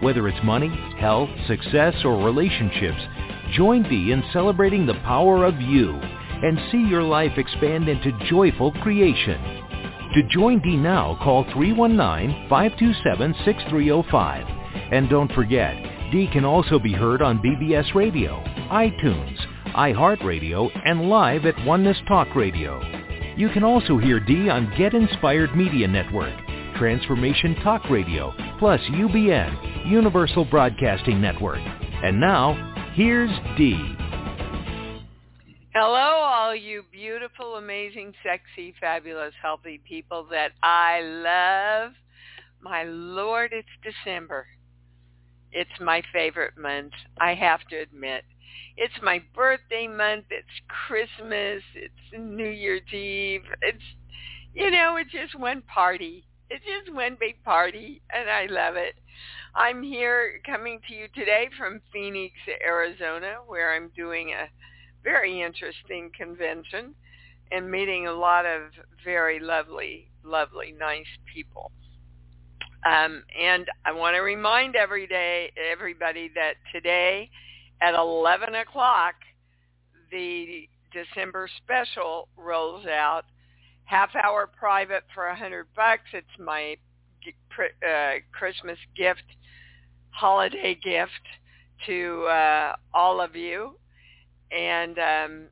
Whether it's money, health, success, or relationships, join Dee in celebrating the power of you and see your life expand into joyful creation. To join Dee now, call 319-527-6305. And don't forget, Dee can also be heard on BBS Radio, iTunes, iHeartRadio, and live at Oneness Talk Radio. You can also hear Dee on Get Inspired Media Network, Transformation Talk Radio, plus UBN, Universal Broadcasting Network. And now, here's Dee. Hello, all you beautiful, amazing, sexy, fabulous, healthy people that I love. My Lord, it's December. It's my favorite month, I have to admit. It's my birthday month. It's Christmas. It's New Year's Eve. It's, you know, it's just one party. It's just one big party, and I love it. I'm here coming to you today from Phoenix, Arizona, where I'm doing a very interesting convention and meeting a lot of very lovely, lovely, nice people. Um, and I want to remind every day, everybody that today at 11 o'clock, the December special rolls out. Half hour private for a hundred bucks. It's my uh, Christmas gift, holiday gift to uh, all of you, and um,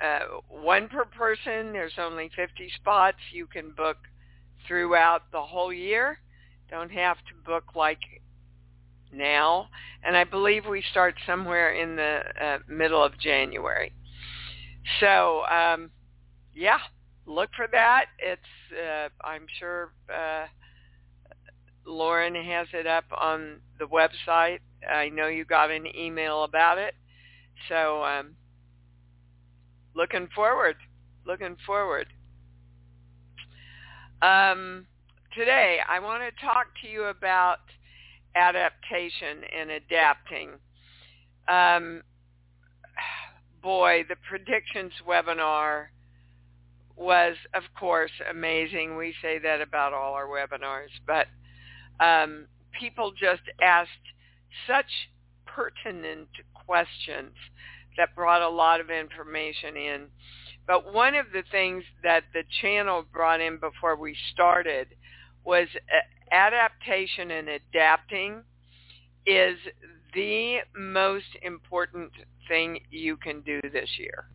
uh, one per person. There's only 50 spots. You can book throughout the whole year. Don't have to book like now, and I believe we start somewhere in the uh, middle of January. So, um, yeah, look for that. It's uh, I'm sure uh, Lauren has it up on the website. I know you got an email about it, so um, looking forward. Looking forward. Um, today, I want to talk to you about adaptation and adapting. Um, boy, the predictions webinar was, of course, amazing. We say that about all our webinars, but um, people just asked such pertinent questions that brought a lot of information in. But one of the things that the channel brought in before we started was adaptation and adapting is the most important thing you can do this year.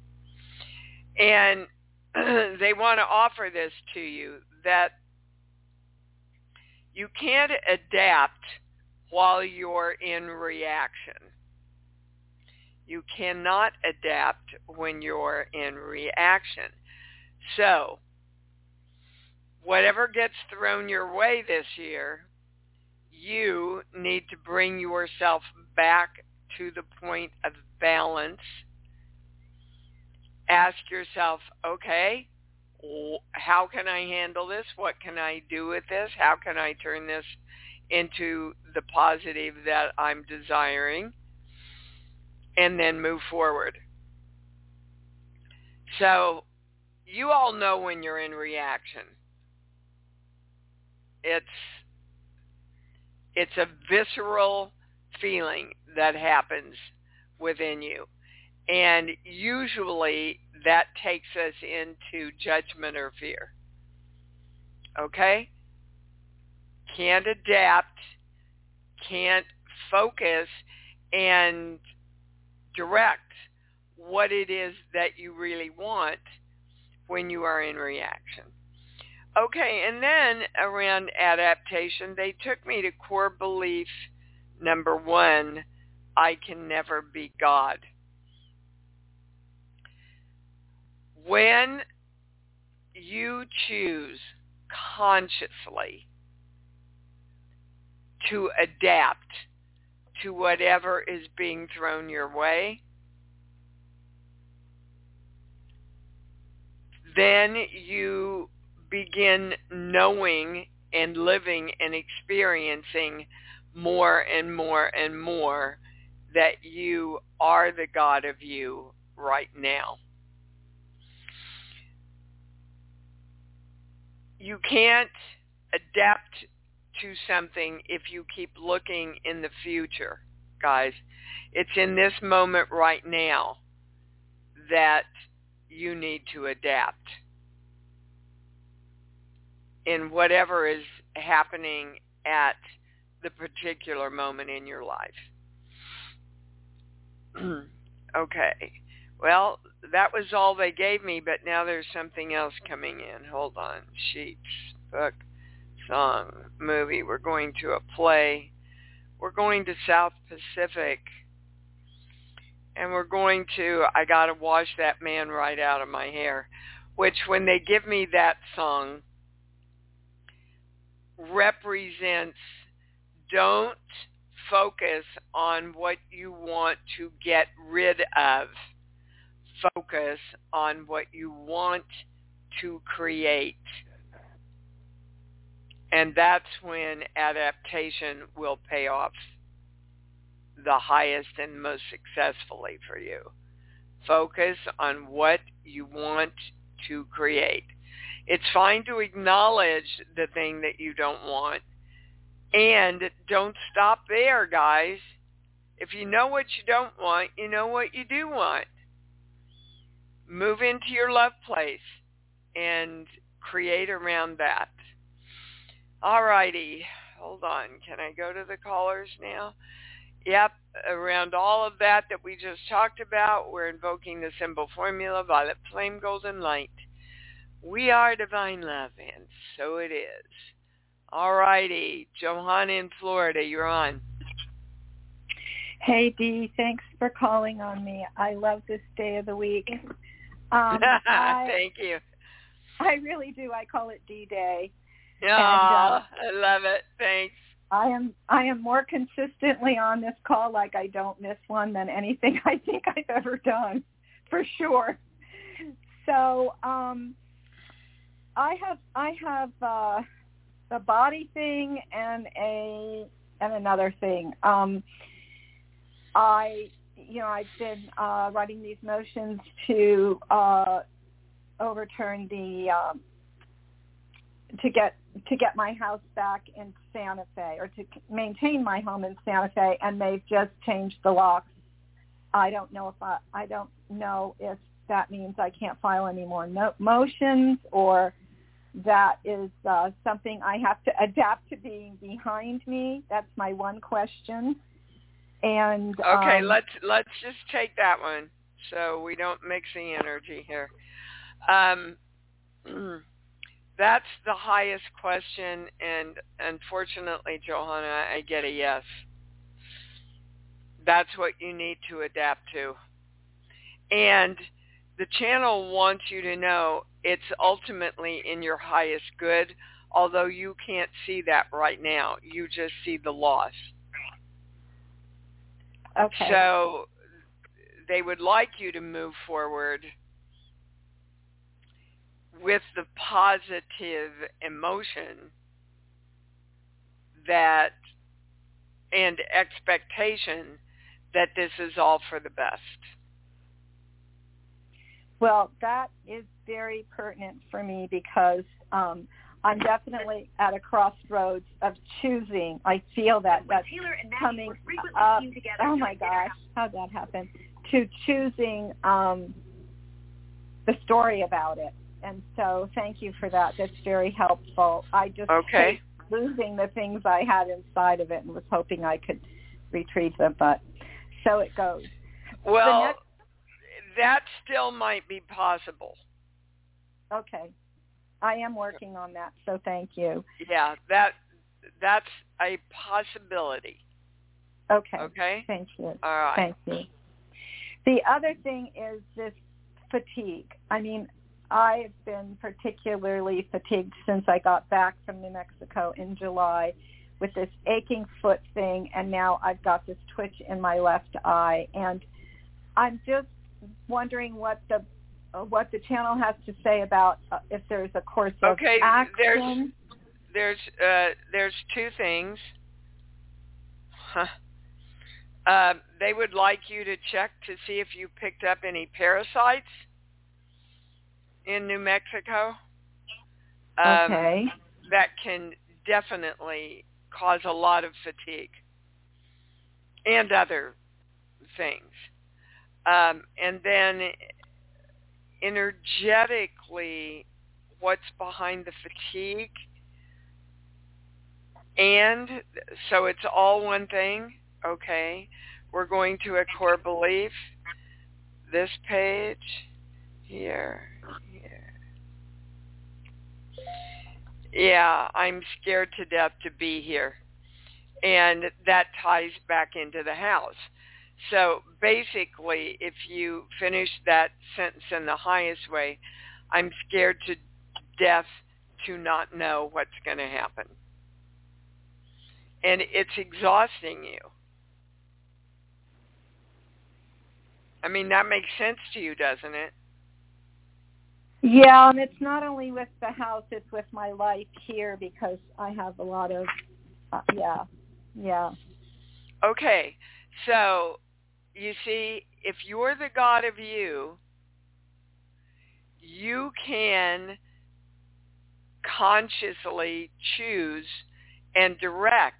And they want to offer this to you that you can't adapt while you're in reaction. You cannot adapt when you're in reaction. So whatever gets thrown your way this year, you need to bring yourself back to the point of balance. Ask yourself, okay, how can I handle this? What can I do with this? How can I turn this into the positive that I'm desiring? And then move forward. So you all know when you're in reaction it's it's a visceral feeling that happens within you. And usually that takes us into judgment or fear. Okay? Can't adapt, can't focus and direct what it is that you really want when you are in reaction. Okay, and then around adaptation, they took me to core belief number one, I can never be God. When you choose consciously to adapt to whatever is being thrown your way. Then you begin knowing and living and experiencing more and more and more that you are the God of you right now. You can't adapt to something if you keep looking in the future, guys. It's in this moment right now that you need to adapt in whatever is happening at the particular moment in your life. okay. Well, that was all they gave me, but now there's something else coming in. Hold on. Sheets, book, song, movie. We're going to a play. We're going to South Pacific. And we're going to, I got to wash that man right out of my hair. Which when they give me that song, represents don't focus on what you want to get rid of. Focus on what you want to create. And that's when adaptation will pay off the highest and most successfully for you. Focus on what you want to create. It's fine to acknowledge the thing that you don't want. And don't stop there, guys. If you know what you don't want, you know what you do want. Move into your love place and create around that. All righty. Hold on. Can I go to the callers now? Yep. Around all of that that we just talked about, we're invoking the symbol formula, violet flame, golden light. We are divine love, and so it is. All righty. Johanna in Florida, you're on. Hey, Dee. Thanks for calling on me. I love this day of the week. Um, I, Thank you. I really do. I call it D-Day. Yeah, uh, I love it. Thanks. I am I am more consistently on this call like I don't miss one than anything I think I've ever done, for sure. So, um I have I have uh, a body thing and a and another thing. Um, I you know I've been uh, writing these motions to uh, overturn the um, to get to get my house back in Santa Fe or to maintain my home in Santa Fe, and they've just changed the locks. I don't know if I I don't know if that means I can't file any more no- motions or that is uh, something I have to adapt to being behind me. That's my one question. And okay, um, let's let's just take that one so we don't mix the energy here. Um, that's the highest question, and unfortunately, Johanna, I get a yes. That's what you need to adapt to. And the channel wants you to know it's ultimately in your highest good, although you can't see that right now. You just see the loss. Okay. So they would like you to move forward with the positive emotion that and expectation that this is all for the best. Well, that is very pertinent for me because um, I'm definitely at a crossroads of choosing. I feel that that's coming up. Oh my gosh, how'd that happen? To choosing um, the story about it. And so thank you for that. That's very helpful. I just okay. losing the things I had inside of it and was hoping I could retrieve them, but so it goes. Well, next, that still might be possible. Okay. I am working on that, so thank you. Yeah, that that's a possibility. Okay. Okay. Thank you. All right. Thank you. The other thing is this fatigue. I mean, I've been particularly fatigued since I got back from New Mexico in July. with this aching foot thing, and now I've got this twitch in my left eye, and I'm just wondering what the what the channel has to say about uh, if there's a course of Okay, action. there's there's uh, there's two things. Huh. Uh, they would like you to check to see if you picked up any parasites in New Mexico. Um, okay. That can definitely cause a lot of fatigue and other things. Um, and then energetically, what's behind the fatigue and so it's all one thing. Okay. We're going to a core belief. This page here. Yeah, I'm scared to death to be here. And that ties back into the house. So basically, if you finish that sentence in the highest way, I'm scared to death to not know what's going to happen and it's exhausting you. I mean, that makes sense to you, doesn't it? Yeah, and it's not only with the house; it's with my life here because I have a lot of, uh, yeah, yeah. Okay, so you see, if you're the God of you, you can consciously choose and direct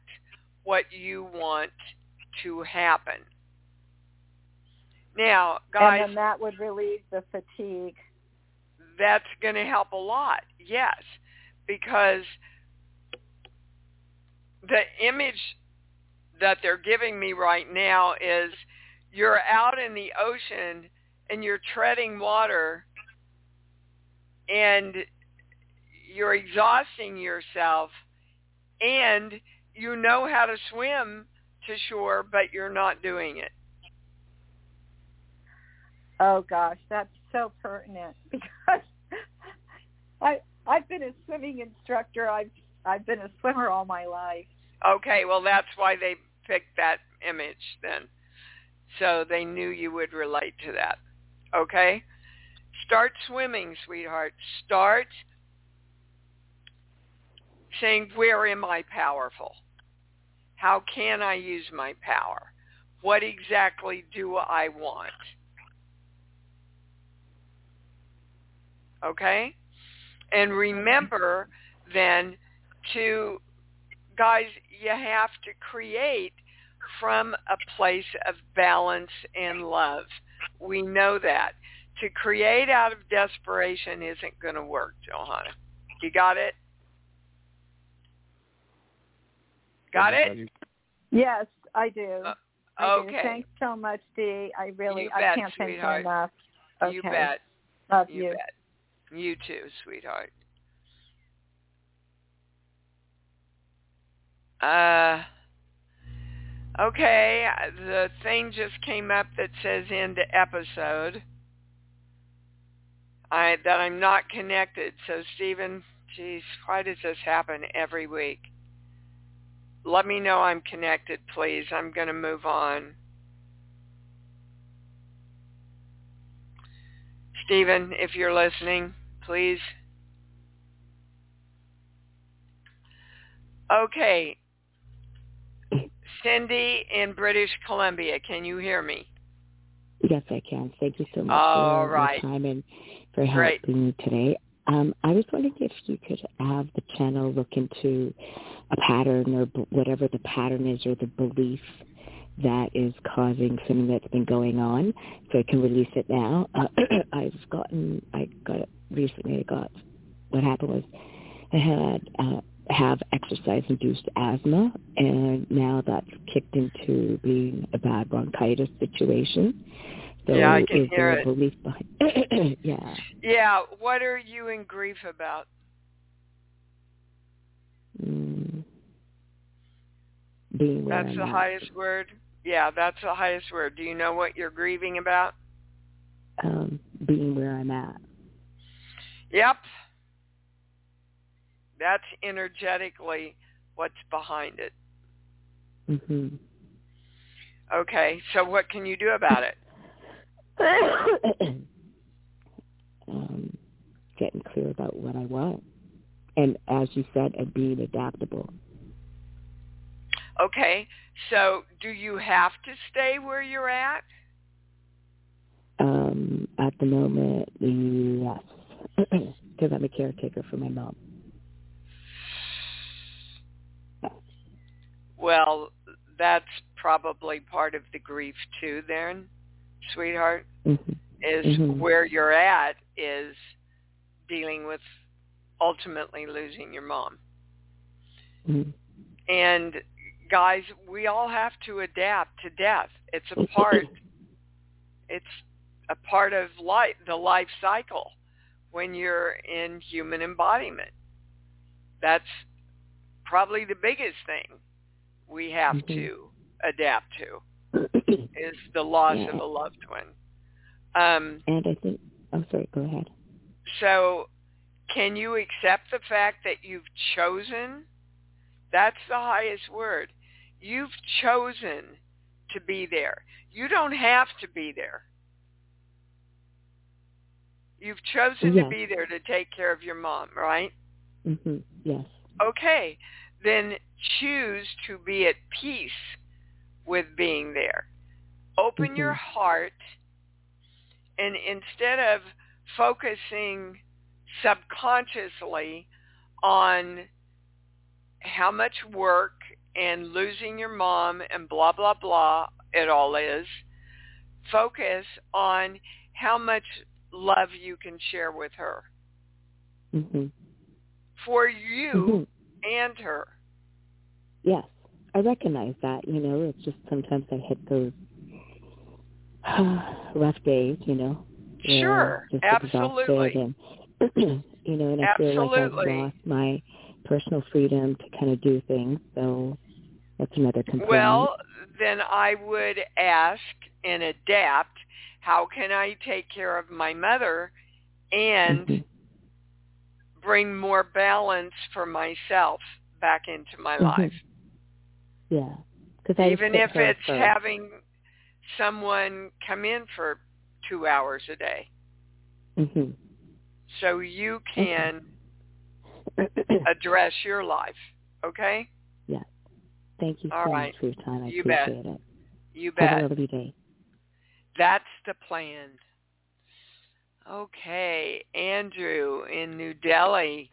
what you want to happen. Now, guys, and then that would relieve the fatigue. That's going to help a lot. Yes, because the image that they're giving me right now is you're out in the ocean and you're treading water and you're exhausting yourself and you know how to swim to shore, but you're not doing it. Oh gosh, that's so pertinent because I I've been a swimming instructor. I've I've been a swimmer all my life. Okay, well that's why they picked that image then. So they knew you would relate to that. Okay? Start swimming, sweetheart. Start saying, where am I powerful? How can I use my power? What exactly do I want? Okay? And remember then to, guys, you have to create from a place of balance and love. We know that. To create out of desperation isn't going to work, Johanna. You got it? Got it? Yes, I do. Uh, I okay. do. Thanks so much, Dee. I really You I bet, can't thank you enough. Okay. You bet. Love You you. bet. You too, sweetheart. Uh, okay, the thing just came up that says end episode. I that I'm not connected. So Stephen, geez, why does this happen every week? Let me know I'm connected, please. I'm going to move on. Stephen, if you're listening, please. Okay. Cindy in British Columbia, can you hear me? Yes, I can. Thank you so much All for right. your time and for Great. helping me today. Um, I was wondering if you could have the channel look into a pattern or b- whatever the pattern is or the belief that is causing something that's been going on, so I can release it now. Uh, I've gotten, I got recently. I got what happened was I had uh, have exercise-induced asthma, and now that's kicked into being a bad bronchitis situation. So Yeah, I can hear it. belief behind? yeah. Yeah, what are you in grief about? Mm. Being where That's I'm the at. highest word? Yeah, that's the highest word. Do you know what you're grieving about? Um, being where I'm at. Yep. That's energetically what's behind it. Mhm. Okay, so what can you do about it? um, getting clear about what I want, and as you said, and being adaptable. Okay, so do you have to stay where you're at? Um, at the moment, yes, because I'm a caretaker for my mom. Well, that's probably part of the grief too then, sweetheart, Mhm. is Mhm. where you're at is dealing with ultimately losing your mom. Mhm. And guys, we all have to adapt to death. It's a part it's a part of life the life cycle when you're in human embodiment. That's probably the biggest thing we have Mhm. to adapt to is the loss of Yeah. a loved one. Um, and I think, oh, sorry, go ahead. so can you accept the fact that you've chosen? That's the highest word. You've chosen to be there. You don't have to be there. You've chosen to be there to take care of your mom, right? Mhm. Yes. Okay, then choose to be at peace with being there. Open your Mhm. heart and instead of focusing subconsciously on how much work and losing your mom and blah, blah, blah it all is, focus on how much love you can share with her Mhm. for you Mhm. And her. Yes, I recognize that. You know, it's just sometimes I hit those rough days. You know, Sure, just absolutely. and you know, and I feel like I've lost my personal freedom to kind of do things. So that's another component. Well, then I would ask and adapt, how can I take care of my mother and Mhm. Bring more balance for myself back into my Mhm. life? yeah, Even if it's first. having someone come in for two hours a day. Mhm. So you can address your life. Okay? Yeah. Thank you All so right. much for your time. I You bet. appreciate it. You bet. Have bet. a lovely day. That's the plan. Okay, Andrew in New Delhi.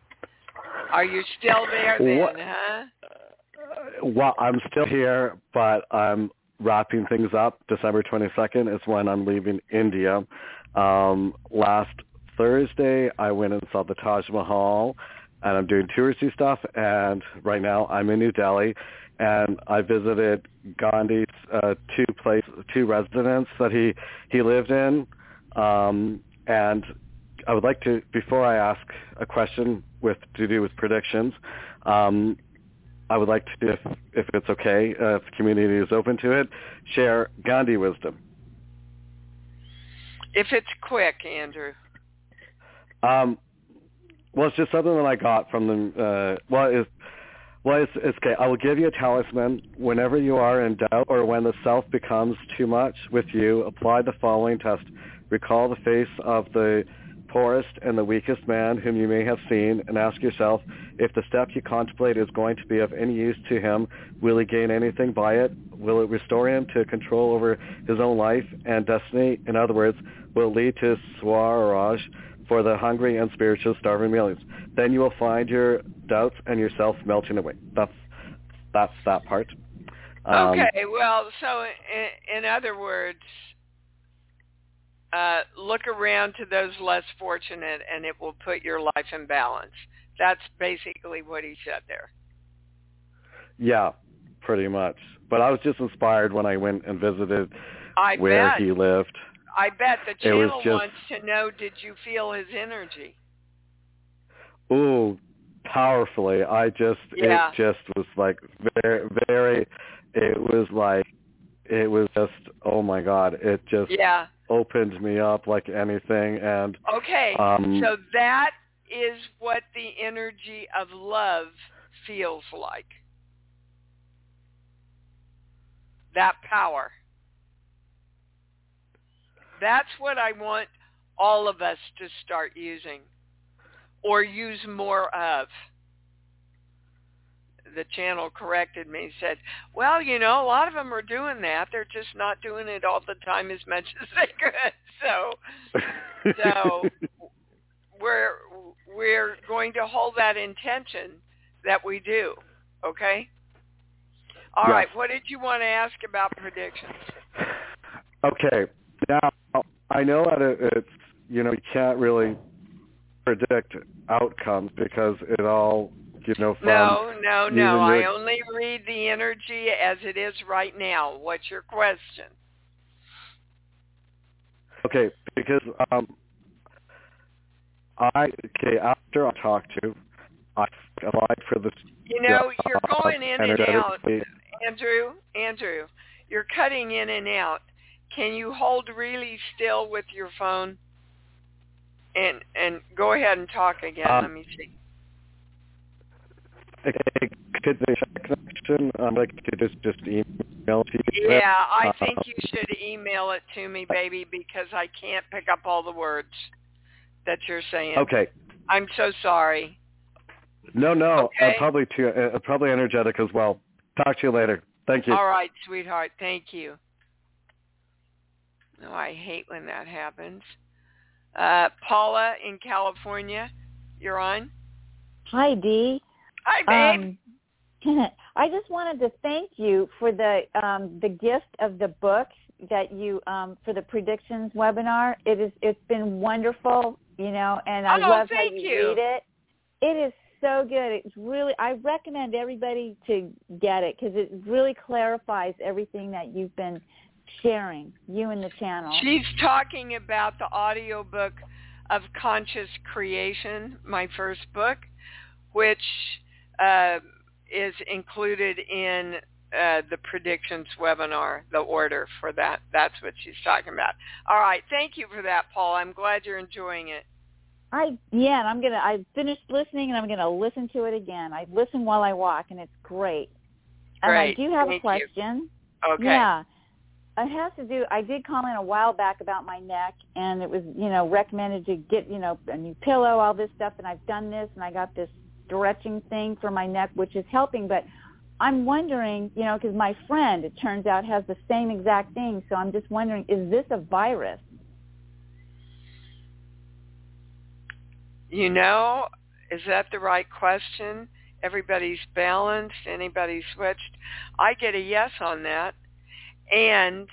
Are you still there then, What- huh? Uh, well, I'm still here, but I'm wrapping things up. December 22nd is when I'm leaving India. Um, last Thursday, I went and saw the Taj Mahal, and I'm doing touristy stuff. And right now, I'm in New Delhi, and I visited Gandhi's uh, two place, two residence that he he lived in. Um, and I would like to, before I ask a question with to do with predictions, um, I would like to, if, if it's okay, uh, if the community is open to it, share Gandhi wisdom. If it's quick, Andrew. Um, well, it's just something that I got from the. Uh, well, it's, well, it's, it's okay. I will give you a talisman. Whenever you are in doubt or when the self becomes too much with you, apply the following test. Recall the face of the poorest and the weakest man whom you may have seen and ask yourself if the step you contemplate is going to be of any use to him. Will he gain anything by it? Will it restore him to control over his own life and destiny? In other words, will it lead to swaraj for the hungry and spiritually starving millions? Then you will find your doubts and yourself melting away. That's that's that part. Um, okay, well, so in, in other words, uh, look around to those less fortunate and it will put your life in balance. That's basically what he said there. Yeah, pretty much. But I was just inspired when I went and visited I where bet. he lived. I bet the channel just- wants to know, did you feel his energy? Ooh, powerfully. I just Yeah. it just was like very very it was like it was just oh my god, it just Yeah opened me up like anything. And okay, um, so that is what the energy of love feels like. That power. That's what I want all of us to start using or use more of. The channel corrected me, said, well, you know, a lot of them are doing that. They're just not doing it all the time as much as they could. So, so we're, we're going to hold that intention that we do. Okay? All Yes. right. What did you want to ask about predictions? Okay. Now, I know that it, it's, you know, you can't really predict outcomes because it all, from No, no, no. I only read the energy as it is right now. What's your question? Okay, because um, I okay after I talked to, I applied for this. You know, job you're going in and out. Andrew, Andrew, you're cutting in and out. Can you hold really still with your phone? And and go ahead and talk again. Um, Let me see. Okay, could the connection? Um, like, could just just email to you? Yeah, I Uh, think you should email it to me, baby, because I can't pick up all the words that you're saying. Okay. I'm so sorry. No, no. Okay. Uh, probably too. Uh, probably energetic as well. Talk to you later. Thank you. All right, sweetheart. Thank you. No, I hate when that happens. Uh, Paula in California, you're on. Hi, Dee. Hi, babe. Um, I just wanted to thank you for the um, the gift of the book that you um, for the predictions webinar. It is it's been wonderful, you know, and I Oh, love how you, you. read it. It is so good. It's really I recommend everybody to get it because it really clarifies everything that you've been sharing, you and the channel. She's talking about the audio book of Conscious Creation, my first book, which uh, is included in uh, the predictions webinar, the order for that. That's what she's talking about. All right. Thank you for that, Paul. I'm glad you're enjoying it. I yeah, and I'm gonna. I finished listening, and I'm gonna listen to it again. I listen while I walk, and it's great. And I Great. do have Thank a you. question. Okay. Yeah, it has to do. I did call in a while back about my neck, and it was you know recommended to get you know a new pillow, all this stuff, and I've done this, and I got this stretching thing for my neck, which is helping. But I'm wondering, you know, because my friend, it turns out, has the same exact thing. So I'm just wondering, is this a virus? You know, is that the right question? Everybody's balanced. Anybody switched? I get a yes on that. And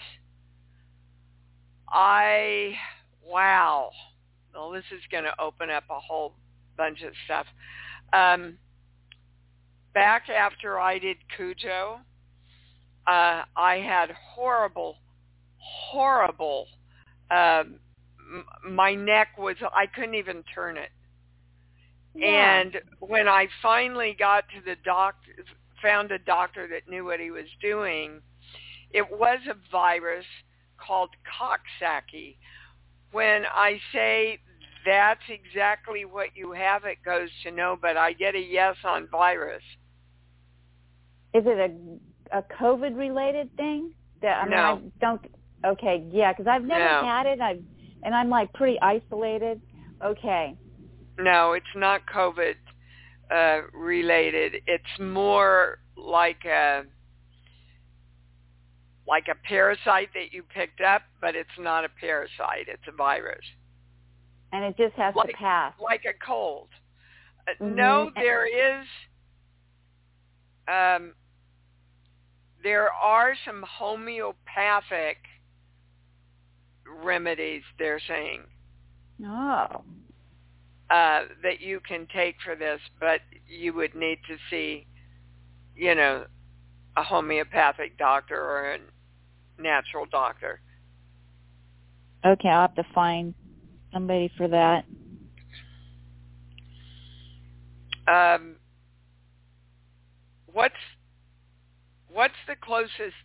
I, wow. Well, this is going to open up a whole bunch of stuff. Um, back after I did Cujo, uh, I had horrible, horrible. Um, m- my neck was I couldn't even turn it. Yeah. And when I finally got to the doctor, found a doctor that knew what he was doing, it was a virus called Coxsackie. When I say that's exactly what you have, it goes to no, but I get a yes on virus. Is it a a COVID related thing? That I mean, No. I don't. Okay, yeah, because I've never No. had it. I've, and I'm like pretty isolated. Okay, No, it's not COVID uh, related. It's more like a like a parasite that you picked up, but it's not a parasite. It's a virus, and it just has Like- to pass. like a cold. Uh, Mhm. No, there is. Um, there are some homeopathic remedies. They're saying. Oh, uh, that you can take for this, but you would need to see, you know, a homeopathic doctor or a natural doctor. okay. I'll have to find somebody for that. Um, what's what's the closest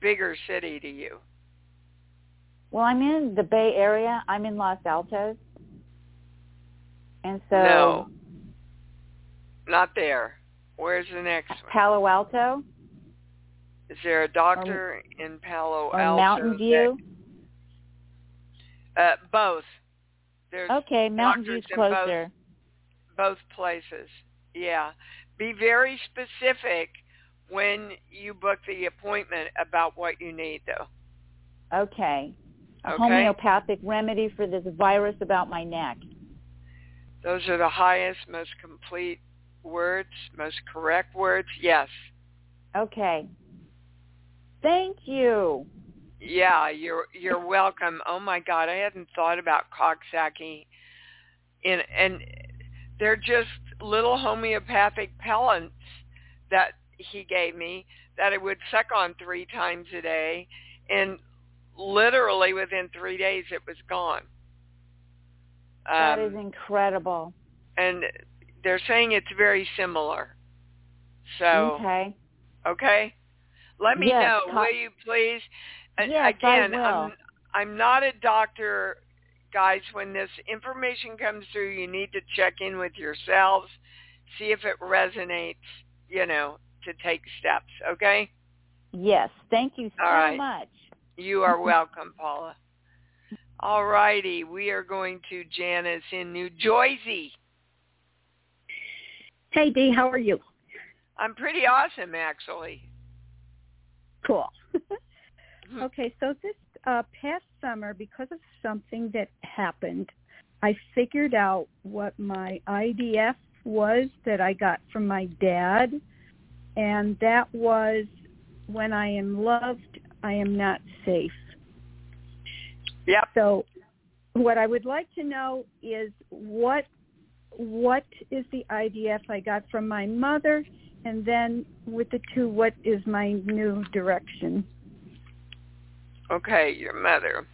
bigger city to you? Well, I'm in the Bay Area. I'm in Los Altos, and so no, not there. Where's the next one? Palo Alto. Is there a doctor um, in Palo or Alto? Mountain View? That, uh, both. There's okay, Mountain View's closer. Both, both places. Yeah. Be very specific when you book the appointment about what you need, though. Okay. A okay. homeopathic remedy for this virus about my neck. Those are the highest, most complete words, most correct words. Yes. Okay. Thank you. Yeah, you're you're welcome. Oh my God, I hadn't thought about Coxsackie. In and they're just little homeopathic pellets that he gave me that I would suck on three times a day, and literally within three days it was gone. That um, is incredible. And they're saying it's very similar. So okay, okay. Let me yes, know, co- will you please? Yes, Again, I will. I'm I'm not a doctor, guys. When this information comes through, you need to check in with yourselves, see if it resonates. You know, to take steps. Okay. Yes. Thank you so All right. much. You are welcome, Paula. All righty, we are going to Janice in New Jersey. Hey Dee, how are you? I'm pretty awesome, actually. Cool. okay, so this uh, past summer, because of something that happened, I figured out what my IDF was that I got from my dad, and that was when I am loved, I am not safe. Yep. So what I would like to know is what what is the IDF I got from my mother and then with the two what is my new direction? Okay, your mother.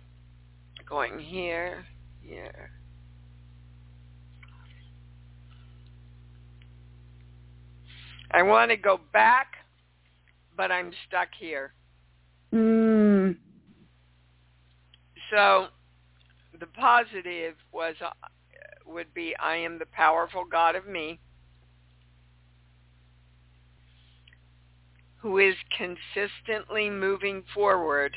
Going here, here. I want to go back, but I'm stuck here. Mm. So the positive was uh, would be I am the powerful God of me who is consistently moving forward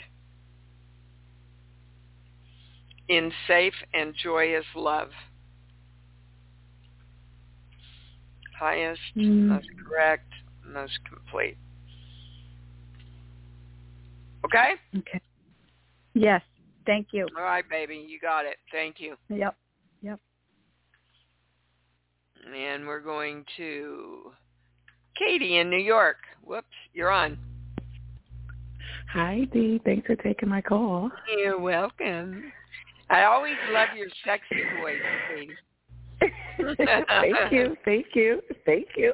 in safe and joyous love. Highest, Mm. most correct, most complete. Okay? Okay. Yes. Thank you. All right, baby. You got it. Thank you. Yep. Yep. And we're going to Katie in New York. Whoops, you're on. Hi, Dee. Thanks for taking my call. You're welcome. I always love your sexy voice, thank you. Thank you. Thank you.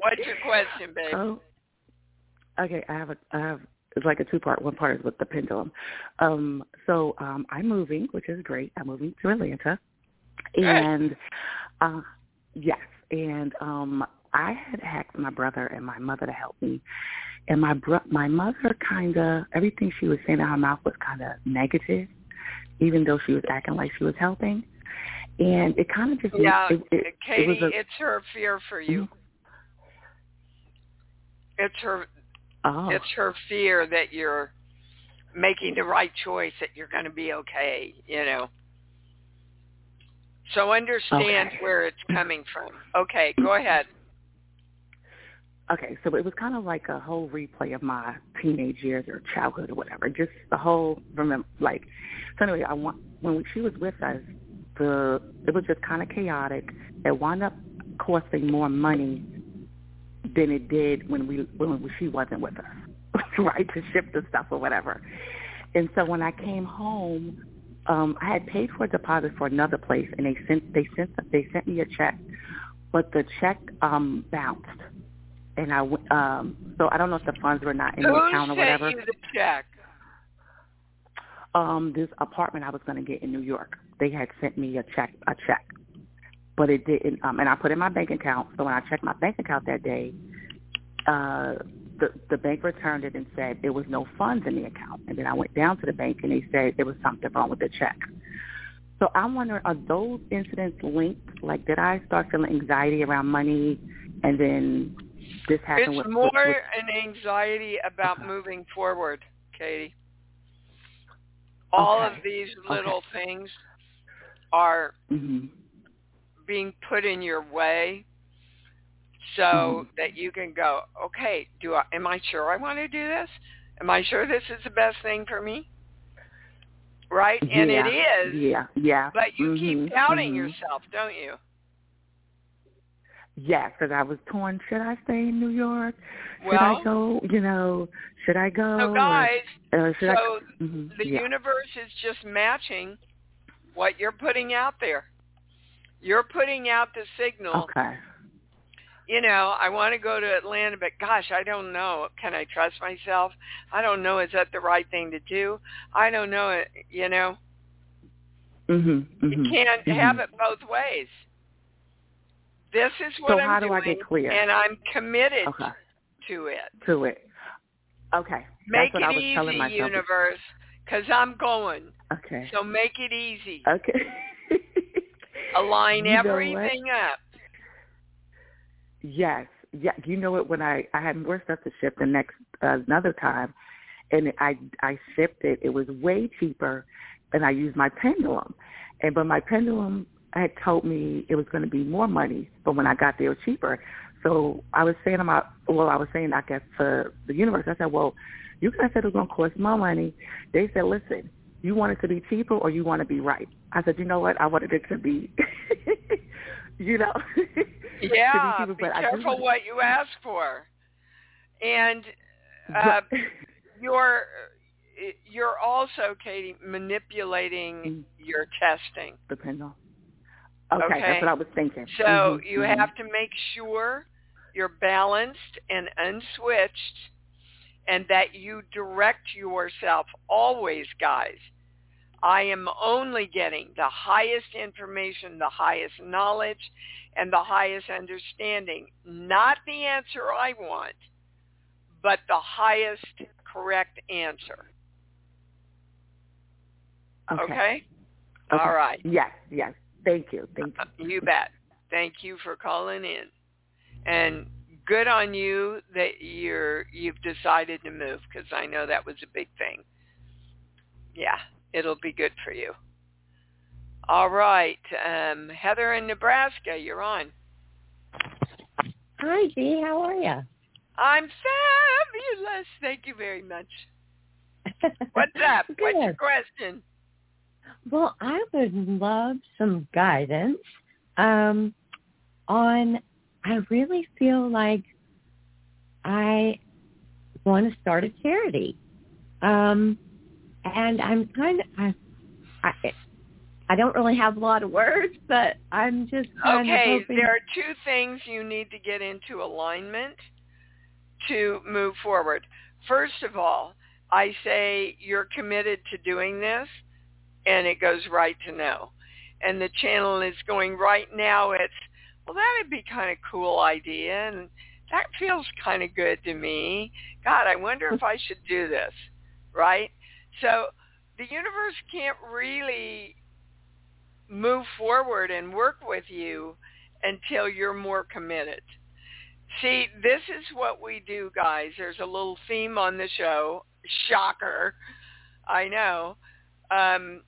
What's your question, babe? Oh, okay. I have a. I have. It's like a two part. One part is with the pendulum. Um, so um, I'm moving, which is great. I'm moving to Atlanta, and uh, yes, and um, I had asked my brother and my mother to help me, and my bro- my mother kind of everything she was saying in her mouth was kind of negative, even though she was acting like she was helping, and it kind of just yeah, it, it, Katie, it a, it's her fear for you. Mm-hmm. It's her oh. it's her fear that you're making the right choice, that you're going to be okay, you know. So understand Okay. where it's coming from. Okay, go ahead. Okay, so it was kind of like a whole replay of my teenage years or childhood or whatever. Just the whole remember like. So anyway, I want when she was with us, the it was just kind of chaotic. It wound up costing more money than it did when we when she wasn't with us, right? To ship the stuff or whatever. And so when I came home, um, I had paid for a deposit for another place, and they sent they sent they sent me a check, but the check um bounced and I um so I don't know if the funds were not in Who the account or sent whatever. you the check? Um, this apartment I was going to get in New York, they had sent me a check, a check, but it didn't. Um, and I put in my bank account. So when I checked my bank account that day, uh, the the bank returned it and said there was no funds in the account. And then I went down to the bank and they said there was something wrong with the check. So I'm wondering, are those incidents linked? Like, did I start feeling anxiety around money, and then this happened it's with, more with, with, an anxiety about moving forward, Katie. All Okay. of these little things are hmm being put in your way so Mhm. that you can go, okay, do I am I sure I want to do this? Am I sure this is the best thing for me? Right? And it Yeah. is. Yeah, yeah. But you Mhm, keep doubting mhm. yourself, don't you? Yeah, because I was torn. Should I stay in New York? Should Well, I go? You know, should I go? so guys, or should so I? mhm, the yeah. universe is just matching what you're putting out there. You're putting out the signal. Okay. You know, I want to go to Atlanta, but gosh, I don't know. Can I trust myself? I don't know. Is that the right thing to do? I don't know. It. You know, Mhm. you mhm, can't mhm. have it both ways. This is what So I'm how do doing, I get clear? and I'm committed Okay. to it. To it. Okay. Make That's what it I was telling easy, universe, because I'm going. Okay. So make it easy. Okay. Align You everything up. Yes. Yeah. You know what? When I I had more stuff to ship the next uh, another time, and I I shipped it. It was way cheaper, and I used my pendulum, and but my pendulum had told me it was going to be more money, but when I got there, it was cheaper. So I was saying to my well, I was saying I guess for the universe. I said, well, you guys said it was going to cost more money. They said, listen, you want it to be cheaper or you want to be right. I said, you know what? I wanted it to be, you know. Yeah, to be cheaper, be but careful want- what you ask for. And uh, you're you're also, Katie, manipulating your testing. the pendulum. Okay, Okay. that's what I was thinking. So Mhm, you mhm. have to make sure you're balanced and unswitched and that you direct yourself always, guys. I am only getting the highest information, the highest knowledge, and the highest understanding. Not the answer I want, but the highest correct answer. okay. Okay? Okay. All right. Yes, yes. Thank you. Thank you. You bet. Thank you for calling in. And good on you that you're you've decided to move because I know that was a big thing. Yeah, it'll be good for you. All right, um, Heather in Nebraska, you're on. Hi, Dee. How are you? I'm fabulous. Thank you very much. What's up? What's your question? Well, I would love some guidance um, on. I really feel like I want to start a charity, um, and I'm kind of. I, I, I don't really have a lot of words, but I'm just Okay, there are two things you need to get into alignment to move forward. First of all, I say you're committed to doing this, and it goes right to no. And the channel is going right now. It's well, that'd be kind of cool idea, and that feels kind of good to me. God, I wonder if I should do this, right? So the universe can't really move forward and work with you until you're more committed. See, this is what we do, guys. There's a little theme on the show. Shocker. I know. Um,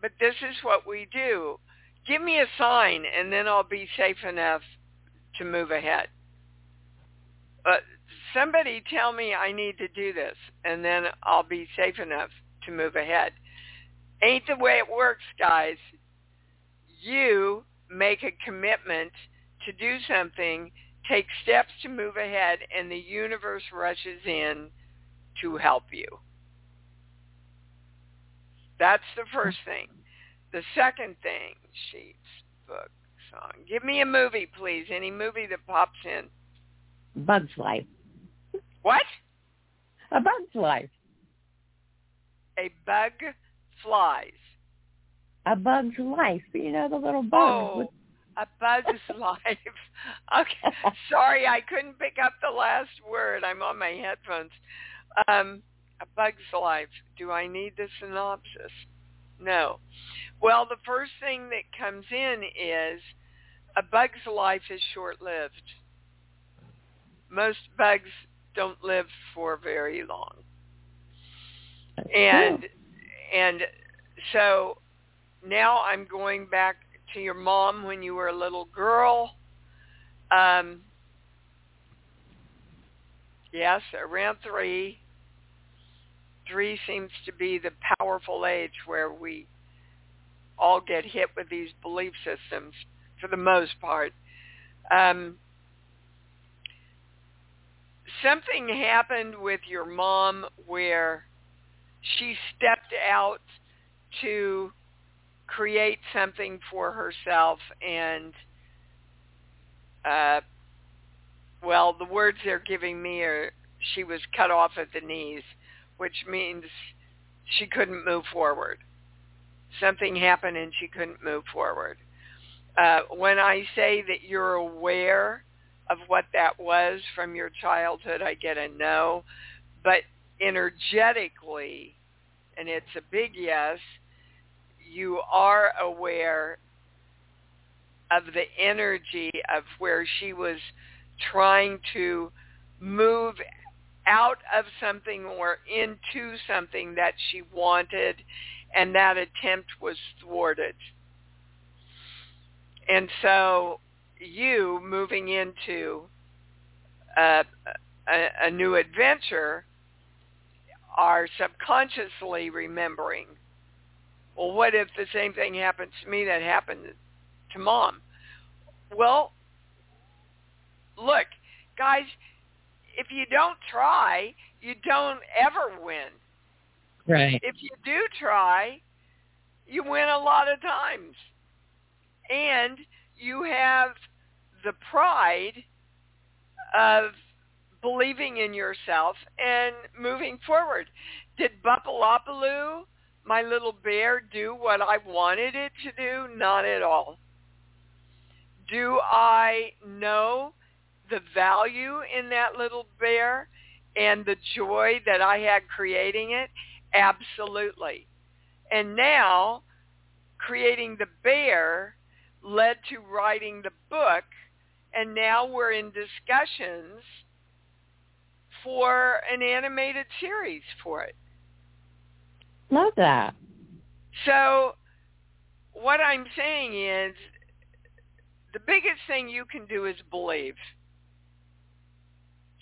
but this is what we do. Give me a sign and then I'll be safe enough to move ahead. But somebody tell me I need to do this and then I'll be safe enough to move ahead. Ain't the way it works, guys. You make a commitment to do something, take steps to move ahead, and the universe rushes in to help you. That's the first thing. The second thing, sheets, book, song. Give me a movie, please. Any movie that pops in. Bug's Life. What? A Bug's Life. A bug flies. A Bug's Life. You know the little bugs. Oh, with- a bug's life. Okay. Sorry, I couldn't pick up the last word. I'm on my headphones. Um, a bug's life. Do I need the synopsis? No. Well, the first thing that comes in is a bug's life is short-lived. most bugs don't live for very long. And and so now I'm going back to your mom when you were a little girl. Um, yes, around three. Three seems to be the powerful age where we all get hit with these belief systems for the most part. Um, something happened with your mom where she stepped out to create something for herself and uh well the words they're giving me are she was cut off at the knees which means she couldn't move forward. Something happened and she couldn't move forward. Uh when i say that you're aware of what that was from your childhood i get a no. But energetically and it's a big yes you are aware of the energy of where she was trying to move out of something or into something that she wanted and that attempt was thwarted. And so you moving into a, a, a new adventure are subconsciously remembering well, what if the same thing happens to me that happened to mom? Well, look, guys, if you don't try, you don't ever win. Right. If you do try, you win a lot of times. And you have the pride of believing in yourself and moving forward. Did Bupalopaloo my little bear do what I wanted it to do? Not at all. Do I know the value in that little bear and the joy that I had creating it? Absolutely. And now creating the bear led to writing the book and now we're in discussions for an animated series for it. Love that. So what I'm saying is the biggest thing you can do is believe.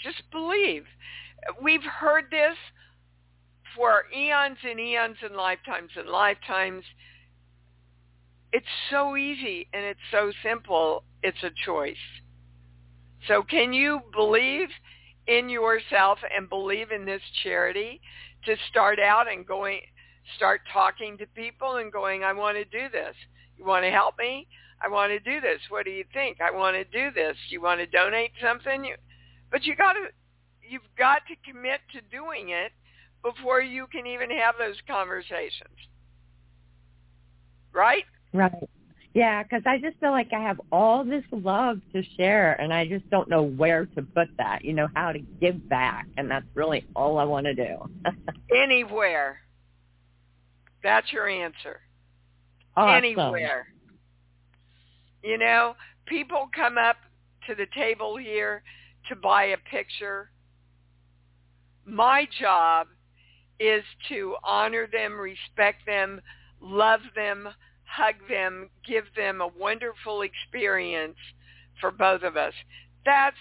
Just believe. We've heard this for eons and eons and lifetimes and lifetimes. It's so easy and it's so simple. It's a choice. So can you believe in yourself and believe in this charity to start out and going start talking to people and going, I want to do this. You want to help me? I want to do this. What do you think? I want to do this. You want to donate something? You, but you got to, you've got to commit to doing it before you can even have those conversations. Right? Right. Yeah, because I just feel like I have all this love to share, and I just don't know where to put that. You know, how to give back, and that's really all I want to do. Anywhere. That's your answer. awesome. Anywhere. You know, people come up to the table here to buy a picture. My job is to honor them, respect them, love them, hug them, give them a wonderful experience for both of us. That's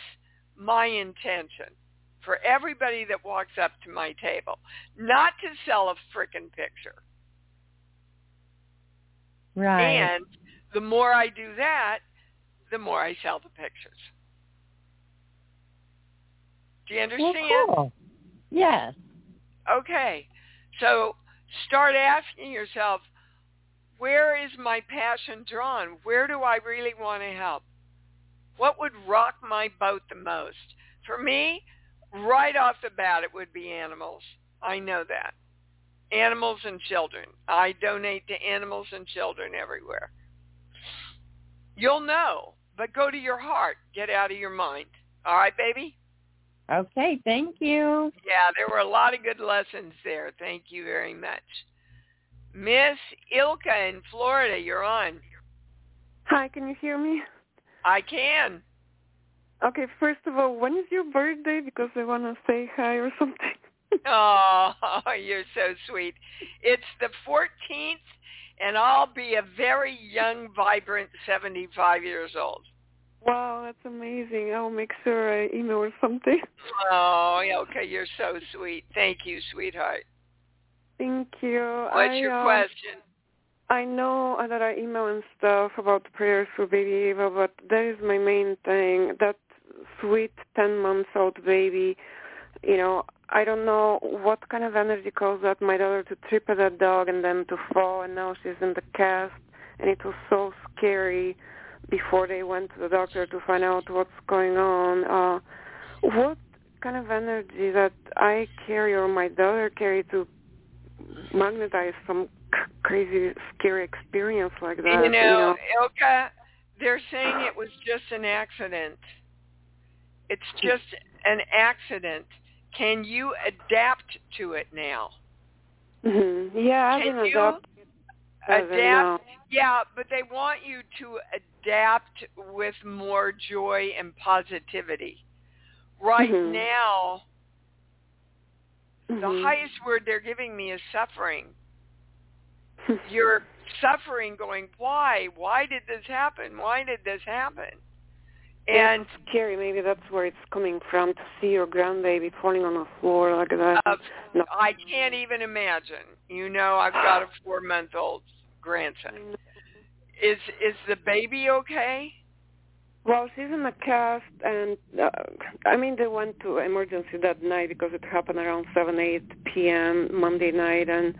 my intention for everybody that walks up to my table. Not to sell a frickin' picture. Right. And the more I do that, the more I sell the pictures. Do you Well, understand? cool. Yes. Okay. So start asking yourself, where is my passion drawn? Where do I really want to help? What would rock my boat the most? For me, right off the bat, it would be animals. I know that. Animals and children. I donate to animals and children everywhere. You'll know, but go to your heart. Get out of your mind. All right, baby? Okay. Thank you. Yeah, there were a lot of good lessons there. Thank you very much. Miss Ilka in Florida, you're on. Hi, can you hear me? I can. Okay, first of all, when is your birthday? Because I want to say hi or something. oh, you're so sweet. It's the 14th, and I'll be a very young, vibrant 75 years old. Wow, that's amazing. I'll make sure I email or something. Oh, okay. You're so sweet. Thank you, sweetheart. Thank you. What's I, your uh, question? I know that I email and stuff about the prayers for baby Eva, but that is my main thing. That sweet 10 months old baby, you know, I don't know what kind of energy caused that my daughter to trip at that dog and then to fall, and now she's in the cast, and it was so scary before they went to the doctor to find out what's going on. Uh, what kind of energy that I carry or my daughter carry to magnetize some c- crazy, scary experience like that? You know, you know? Ilka, they're saying it was just an accident. It's just an accident. Can you adapt to it now? Mm-hmm. Yeah, I Can you adapt. as of now. Adapt. Yeah, but they want you to adapt with more joy and positivity. Right Mhm. now, the Mhm. highest word they're giving me is suffering. You're suffering going, why? Why did this happen? Why did this happen? And it's scary. Maybe that's where it's coming from to see your grandbaby falling on the floor like that. uh, no. I can't even imagine. You know, I've got a four-month-old grandson. Is is the baby okay? Well, she's in a cast, and uh, I mean they went to emergency that night because it happened around seven, eight p.m. Monday night, and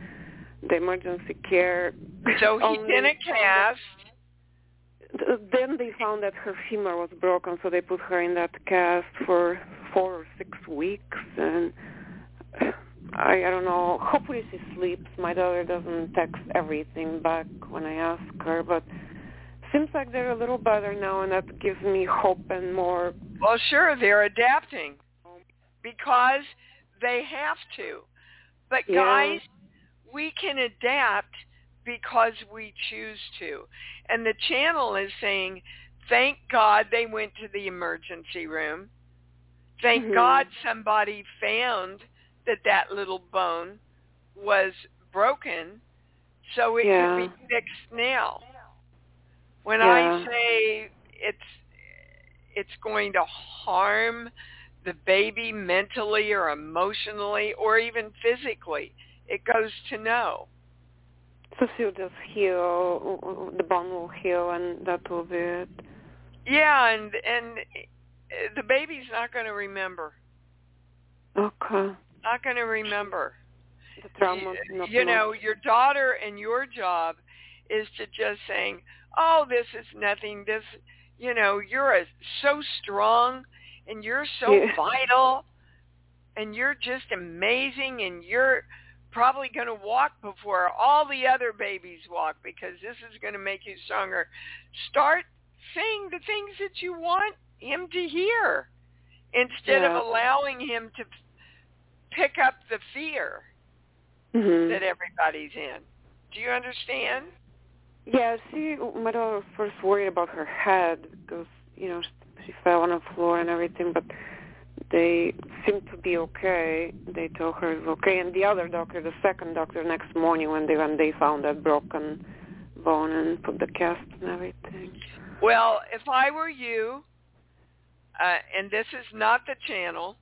the emergency care. So he's in a cast. Then they found that her femur was broken, so they put her in that cast for four or six weeks, and I I don't know. Hopefully she sleeps. My daughter doesn't text everything back when I ask her, but seems like they're a little better now, and that gives me hope and more. Well, sure, they're adapting because they have to. But Yeah. guys, we can adapt because we choose to. And the channel is saying, thank God they went to the emergency room. Thank Mhm. God somebody found that that little bone was broken so it Yeah. can be fixed now. When Yeah. I say it's it's going to harm the baby mentally or emotionally or even physically, it goes to no. So she'll just heal, the bone will heal, and that will be it. Yeah, and and the baby's not going to remember. Okay. Not going to remember. You know, your daughter and your job is to just saying, "Oh, this is nothing. This, you know, you're a, so strong and you're so Yeah. vital and you're just amazing and you're probably going to walk before all the other babies walk because this is going to make you stronger." Start saying the things that you want him to hear instead Yeah. of allowing him to pick up the fear Mhm. that everybody's in. Do you understand? Yeah, she, my daughter was first worried about her head because, you know, she fell on the floor and everything, but they seemed to be okay. They told her it's okay. And the other doctor, the second doctor, next morning when they when they found that broken bone and put the cast and everything. Well, if I were you, uh, and this is not the channel,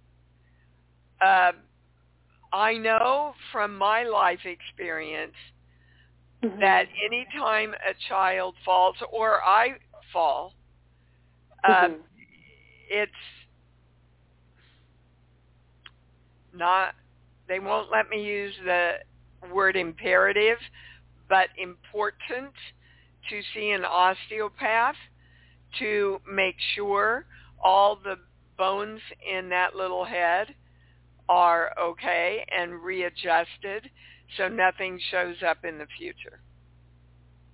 uh, I know from my life experience Mhm. that anytime a child falls or I fall, uh, Mhm. it's not they won't let me use the word imperative but important to see an osteopath to make sure all the bones in that little head are okay and readjusted so nothing shows up in the future.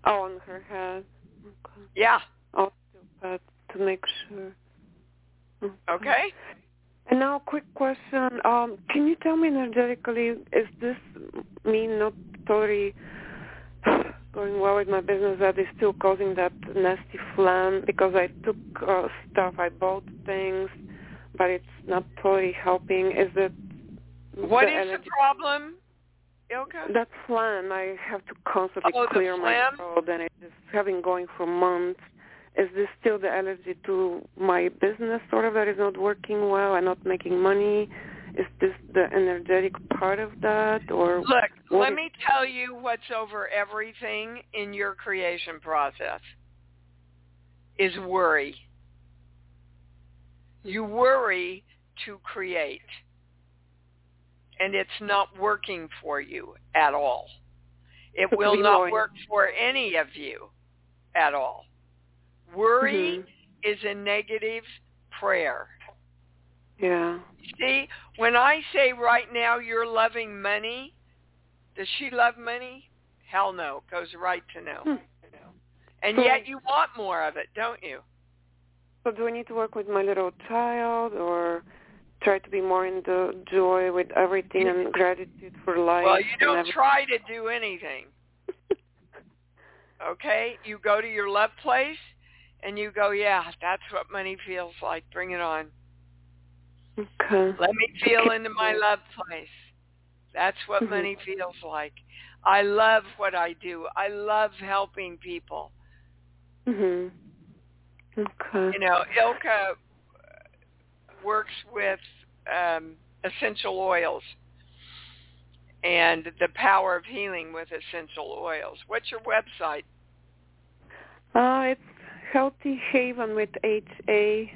Oh, on her head. Okay. Yeah. Osteopath to make sure. Okay. And now, quick question. Um, can you tell me energetically, is this me not totally going well with my business that is still causing that nasty phlegm? Because I took uh, stuff, I bought things, but it's not totally helping. Is it What the is the problem, Ilka? That phlegm, I have to constantly Oh, clear my throat, and it's having going for months. Is this still the allergy to my business, sort of, that is not working well and not making money? Is this the energetic part of that, or Look, let is- me tell you what's over everything in your creation process is worry. You worry to create. And it's not working for you at all. It will not work for any of you at all. Worry Mhm. is a negative prayer. Yeah. See, when I say right now you're loving money, does she love money? Hell no. Goes right to no. Hmm. And yet you want more of it, don't you? So do I need to work with my little child, or try to be more in the joy with everything and gratitude for life? Well, you don't try to do anything. Okay? You go to your love place and you go, yeah, that's what money feels like. Bring it on. Okay. Let me feel into my love place. That's what Mhm. money feels like. I love what I do. I love helping people. Mhm. Okay. You know, Ilka works with um, essential oils and the power of healing with essential oils. What's your website? Uh, it's Healthy Haven with H A,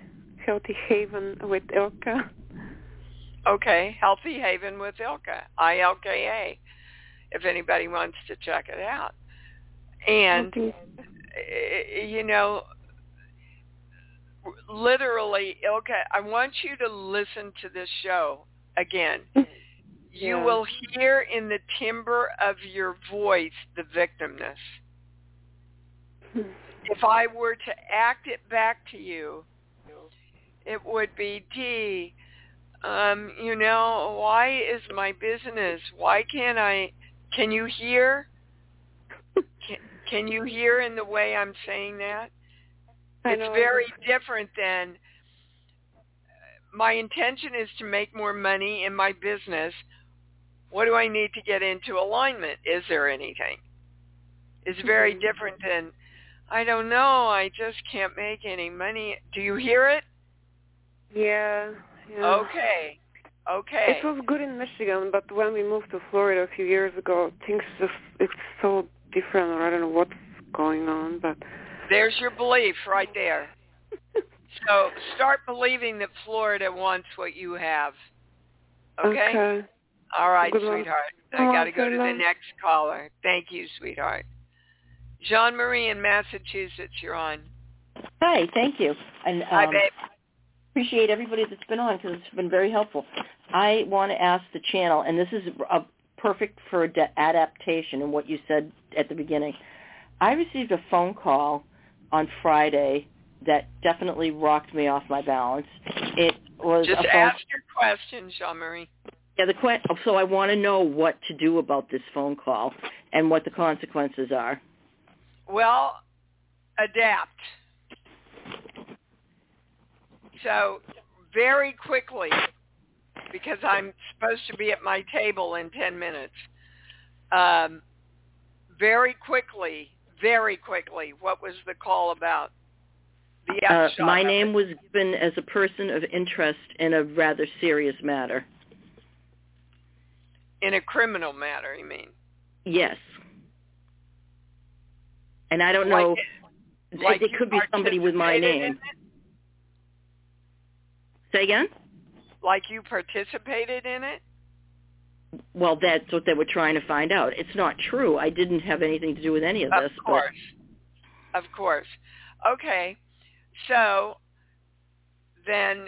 Healthy Haven with Ilka. Okay, Healthy Haven with Ilka, I-L-K-A, if anybody wants to check it out. And, eh, you know, literally, Ilka, I want you to listen to this show again. You Yeah. will hear in the timbre of your voice the victimness. If I were to act it back to you, it would be, Dee, um, you know, why is my business, why can't I, can you hear? Can, can you hear in the way I'm saying that? It's very different than my intention is to make more money in my business. What do I need to get into alignment? Is there anything? It's very Mhm. different than I don't know, I just can't make any money. Do you hear it? Yeah. yeah. Okay. Okay. It was good in Michigan, but when we moved to Florida a few years ago, things just it's so different. Or I don't know what's going on, but There's your belief right there. So start believing that Florida wants what you have. Okay? okay. All right, Good luck. sweetheart. I got to go to the next caller. Thank you, sweetheart. Jean Marie in Massachusetts, you're on. Hi, thank you. And Hi, um, babe. appreciate everybody that's been on because it's been very helpful. I want to ask the channel, and this is a perfect for ad- adaptation and what you said at the beginning. I received a phone call on Friday that definitely rocked me off my balance. It was Just a phone. ask your question, Jean Marie. Yeah, the que- so I want to know what to do about this phone call and what the consequences are. Well, adapt. So very quickly, because I'm supposed to be at my table in 10 minutes, um, very quickly, very quickly, what was the call about? The Uh, my name was given as a person of interest in a rather serious matter. in a criminal matter, you mean? Yes. And I don't Like- know. like it you could be somebody with my name. Say again? Like you participated in it? Well, that's what they were trying to find out. It's not true. I didn't have anything to do with any of this. Of course. Of course. Okay. So then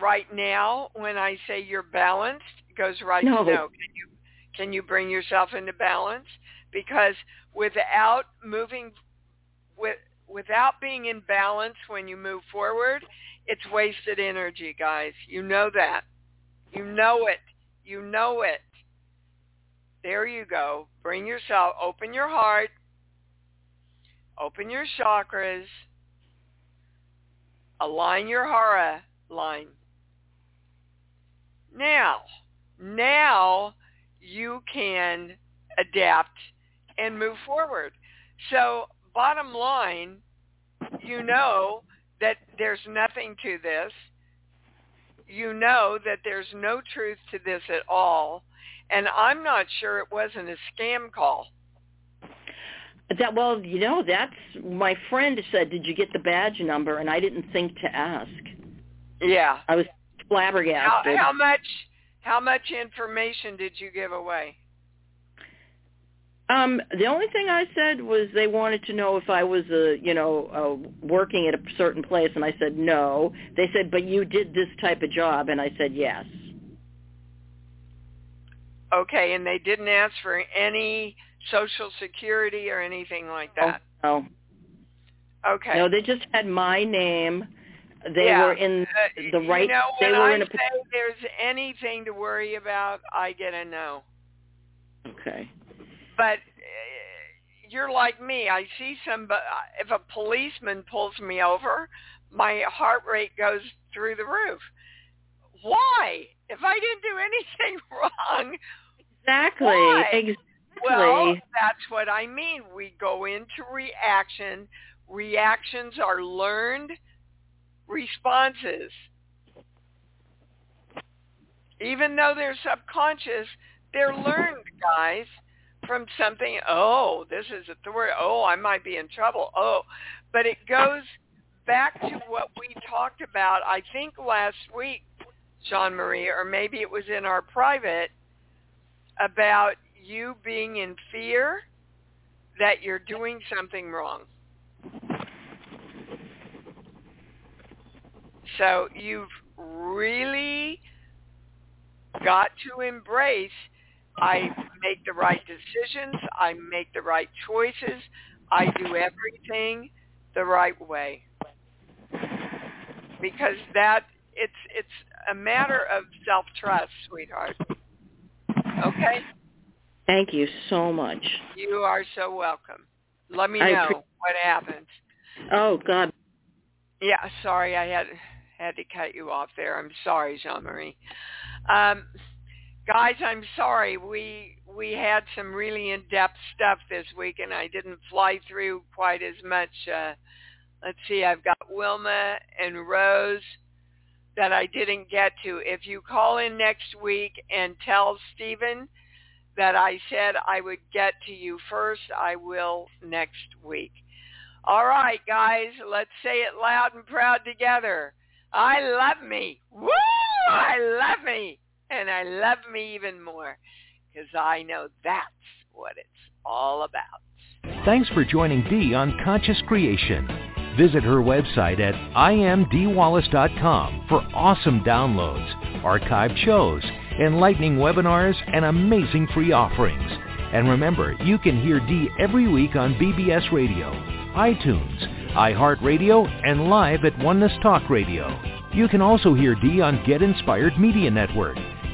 right now when I say you're balanced, it goes right No. to no. Can you can you bring yourself into balance? Because without moving with without being in balance when you move forward, it's wasted energy, guys. You know that. You know it. You know it. There you go. Bring yourself, open your heart, open your chakras. Align your hara line. Now, now you can adapt and move forward. So bottom line, you know that there's nothing to this. You know that there's no truth to this at all. And I'm not sure it wasn't a scam call. That well, you know, that's my friend said, "Did you get the badge number?" And I didn't think to ask. Yeah, I was flabbergasted. How, how much? How much information did you give away? Um, the only thing I said was they wanted to know if I was, uh, you know, uh, working at a certain place, and I said no. They said, but you did this type of job, and I said yes. Okay, and they didn't ask for any social security or anything like that. Oh, no. Okay. No, they just had my name. They yeah. were in uh, the right. You know, they were I in a. say there's anything to worry about, I get a no. Okay. But uh, you're like me. I see some. Uh, if a policeman pulls me over, my heart rate goes through the roof. Why? If I didn't do anything wrong. Exactly. Why? Exactly. Well, that's what I mean. We go into reaction. Reactions are learned responses. Even though they're subconscious, they're learned, guys from something, oh, this is authority, oh, I might be in trouble, oh. But it goes back to what we talked about, I think last week, Jean Marie, or maybe it was in our private, about you being in fear that you're doing something wrong. So you've really got to embrace I make the right decisions. I make the right choices. I do everything the right way. Because that it's it's a matter of self-trust, sweetheart. Okay? Thank you so much. You are so welcome. Let me I know pre- what happened. Oh God. Yeah, sorry I had had to cut you off there. I'm sorry, Jean Marie. Um guys i'm sorry. We we had some really in depth stuff this week and i didn't fly through quite as much uh let's see i've got wilma and rose that i didn't get to. If you call in next week and tell stephen that i said i would get to you first i will next week. All right guys let's say it loud and proud together. I love me. Woo! I love me and I love me even more because I know that's what it's all about. Thanks for joining Dee on Conscious Creation. Visit her website at iamdeewallace.com for awesome downloads, archived shows, enlightening webinars, and amazing free offerings. And remember, you can hear Dee every week on BBS Radio, iTunes, iHeartRadio, and live at Oneness Talk Radio. You can also hear Dee on Get Inspired Media Network,